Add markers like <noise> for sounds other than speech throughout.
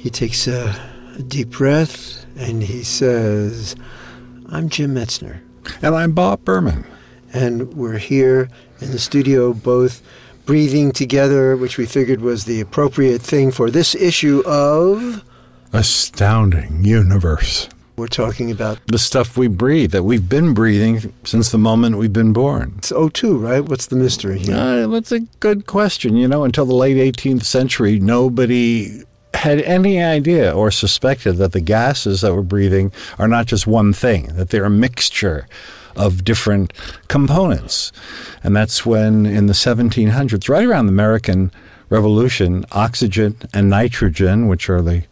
He takes a, a deep breath and he says, I'm Jim Metzner. And I'm Bob Berman. And we're here in the studio, both breathing together, which we figured was the appropriate thing for this issue of. Astounding Universe. We're talking about The stuff we breathe, that we've been breathing since the moment we've been born. it's O2, right? What's the mystery here? Uh, that's a good question. You know, until the late 18th century, nobody had any idea or suspected that the gases that we're breathing are not just one thing, that they're a mixture of different components. And that's when, in the 1700s, right around the American Revolution, oxygen and nitrogen, which are the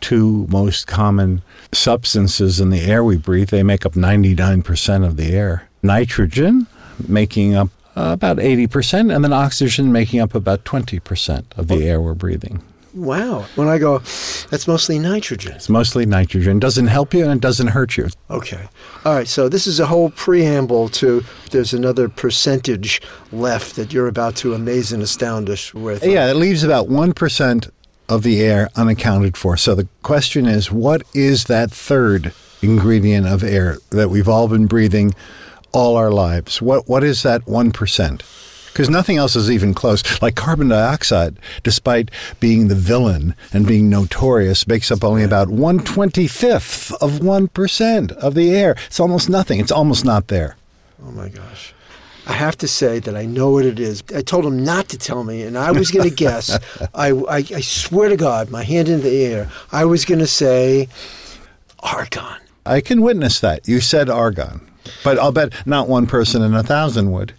two most common substances in the air we breathe, they make up 99% of the air. Nitrogen making up about 80%, and then oxygen making up about 20% of the air we're breathing. Wow. When I go, that's mostly nitrogen. It's mostly nitrogen. Doesn't help you and it doesn't hurt you. Okay. All right. So this is a whole preamble to there's another percentage left that you're about to amaze and astound us with. Yeah, it leaves about 1% of the air unaccounted for. So the question is what is that third ingredient of air that we've all been breathing all our lives? What What is that 1%? Because nothing else is even close. Like carbon dioxide, despite being the villain and being notorious, makes up only about 125th of 1% of the air. It's almost nothing. It's almost not there. Oh my gosh. I have to say that I know what it is. I told him not to tell me, and I was going <laughs> to guess. I, I, I swear to God, my hand in the air, I was going to say argon. I can witness that. You said argon. But I'll bet not one person in a thousand would.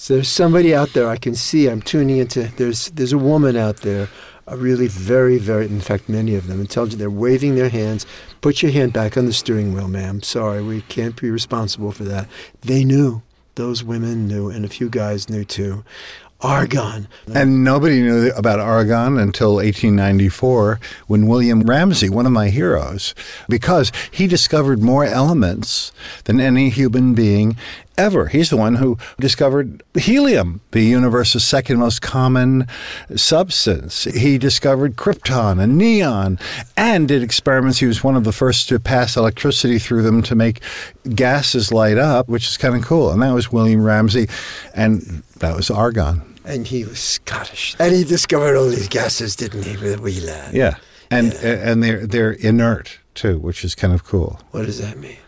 So there's somebody out there I can see. I'm tuning into. There's there's a woman out there, a really very very. In fact, many of them. Intelligent. They're waving their hands. Put your hand back on the steering wheel, ma'am. Sorry, we can't be responsible for that. They knew. Those women knew, and a few guys knew too. Argon. And nobody knew about argon until 1894 when William Ramsay, one of my heroes, because he discovered more elements than any human being ever. He's the one who discovered helium, the universe's second most common substance. He discovered krypton and neon and did experiments. He was one of the first to pass electricity through them to make gases light up, which is kind of cool. And that was William Ramsay, and that was argon. And he was Scottish. And he discovered all these gases, didn't he, with Wheeler? Yeah, and and they're they're inert too, which is kind of cool. What does that mean?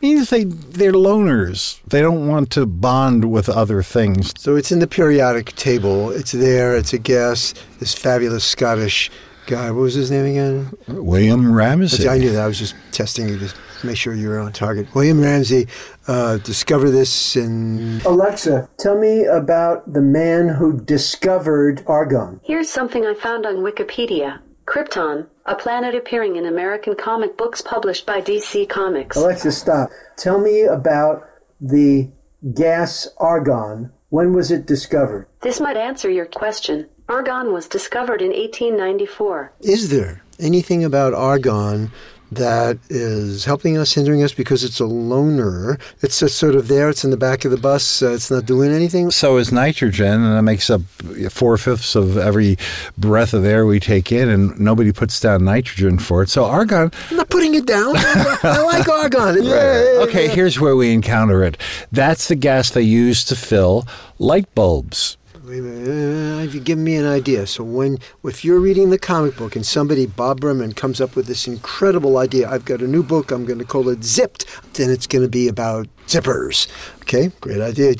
Means they they're loners. They don't want to bond with other things. So it's in the periodic table. It's there. It's a gas. This fabulous Scottish guy. What was his name again? William Ramsay. I knew that. I was just testing you to make sure you were on target. William Ramsay uh, discovered this in. Alexa, tell me about the man who discovered argon. Here's something I found on Wikipedia. Krypton, a planet appearing in American comic books published by DC Comics. Alexa, stop. Tell me about the gas argon. When was it discovered? This might answer your question. Argon was discovered in 1894. Is there anything about argon that is helping us, hindering us because it's a loner? It's just sort of there. It's in the back of the bus. Uh, it's not doing anything. So is nitrogen, and that makes up four fifths of every breath of air we take in, and nobody puts down nitrogen for it. So argon. I'm not putting it down. <laughs> I like argon. Yeah, Okay, here's where we encounter it. That's the gas they use to fill light bulbs. Uh, you've given me an idea. So when, if you're reading the comic book and somebody, Bob Berman, comes up with this incredible idea, I've got a new book. I'm going to call it Zipped, and it's going to be about zippers. Okay, great idea.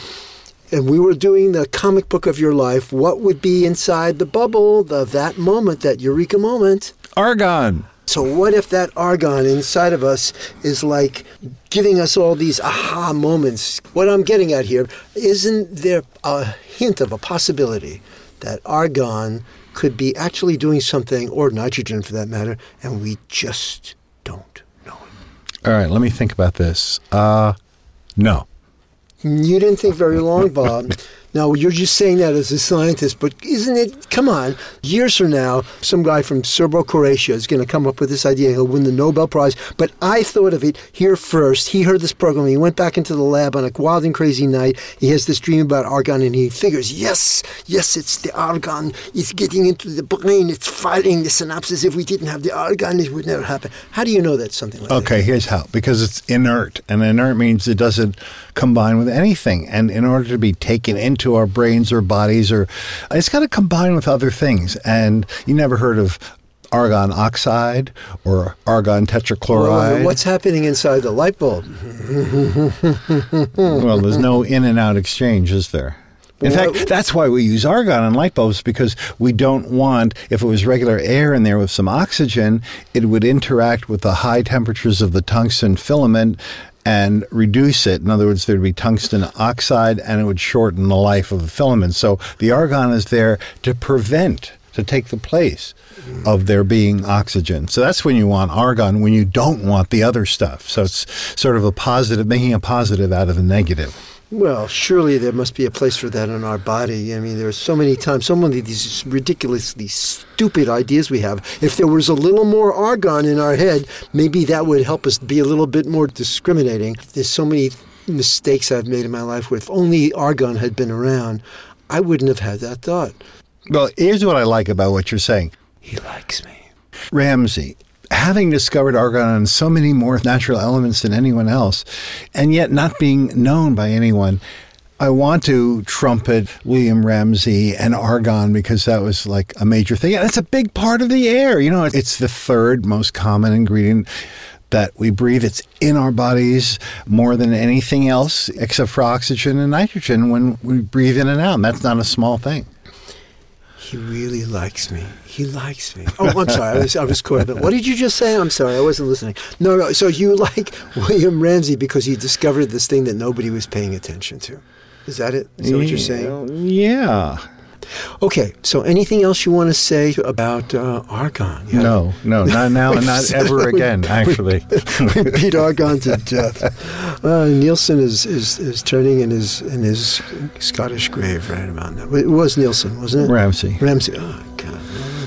And we were doing the comic book of your life. What would be inside the bubble of that moment, that eureka moment? Argon. So, what if that argon inside of us is like giving us all these aha moments? What I'm getting at here, isn't there a hint of a possibility that argon could be actually doing something, or nitrogen for that matter, and we just don't know it. All right, let me think about this. Uh, no. You didn't think very long, Bob. <laughs> Now, you're just saying that as a scientist, but isn't it? Come on. Years from now, some guy from Serbo Croatia is going to come up with this idea. He'll win the Nobel Prize. But I thought of it here first. He heard this program. He went back into the lab on a wild and crazy night. He has this dream about argon, and he figures, yes, yes, it's the argon. It's getting into the brain. It's firing the synapses. If we didn't have the argon, it would never happen. How do you know that something like Okay, that? here's how. Because it's inert, and inert means it doesn't combine with anything. And in order to be taken into our brains or bodies, or it's got to combine with other things. And you never heard of argon oxide or argon tetrachloride. What's happening inside the light bulb? <laughs> well, there's no in and out exchange, is there? In Well, fact, that's why we use argon in light bulbs because we don't want, if it was regular air in there with some oxygen, it would interact with the high temperatures of the tungsten filament and reduce it. In other words, there'd be tungsten oxide and it would shorten the life of the filament. So the argon is there to prevent, to take the place of there being oxygen. So that's when you want argon, when you don't want the other stuff. So it's sort of a positive, making a positive out of a negative. Well, surely there must be a place for that in our body. I mean, there are so many times, so many of these ridiculously stupid ideas we have. If there was a little more argon in our head, maybe that would help us be a little bit more discriminating. There's so many mistakes I've made in my life where if only argon had been around, I wouldn't have had that thought. Well, here's what I like about what you're saying. He likes me. Ramsay, having discovered argon and so many more natural elements than anyone else, and yet not being known by anyone, I want to trumpet William Ramsay and argon because that was like a major thing. And it's a big part of the air. You know, it's the third most common ingredient that we breathe. It's in our bodies more than anything else except for oxygen and nitrogen when we breathe in and out. And that's not a small thing. He really likes me. He likes me. Oh, I'm sorry. I was, I was caught up. What did you just say? I'm sorry. I wasn't listening. No, no. So you like <laughs> William Ramsay because he discovered this thing that nobody was paying attention to. Is that it? Is that what you're saying? Yeah. Okay. So anything else you want to say about uh, argon? You No, no, not now and not <laughs> ever again, actually. we beat argon to death. Uh, Nielsen is, is, is turning in his in his Scottish grave right about now. It was Nielsen, wasn't it? Ramsay. Ramsay. Oh God.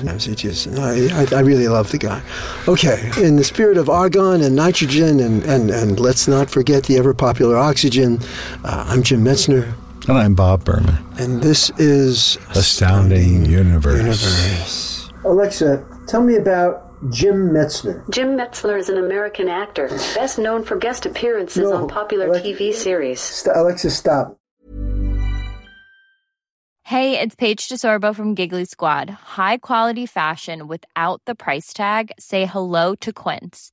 Ramsay just. no, I, I really love the guy. Okay. In the spirit of argon and nitrogen and and, and let's not forget the ever popular oxygen. Uh, I'm Jim Metzner, And I'm Bob Berman. and this is Astounding Universe. Universe. Alexa, tell me about Jim Metzner. Jim Metzler is an American actor, best known for guest appearances No, on popular Alexa- TV series. St- Alexa, stop. Hey, it's Paige DeSorbo from Giggly Squad. High quality fashion without the price tag. Say hello to Quince.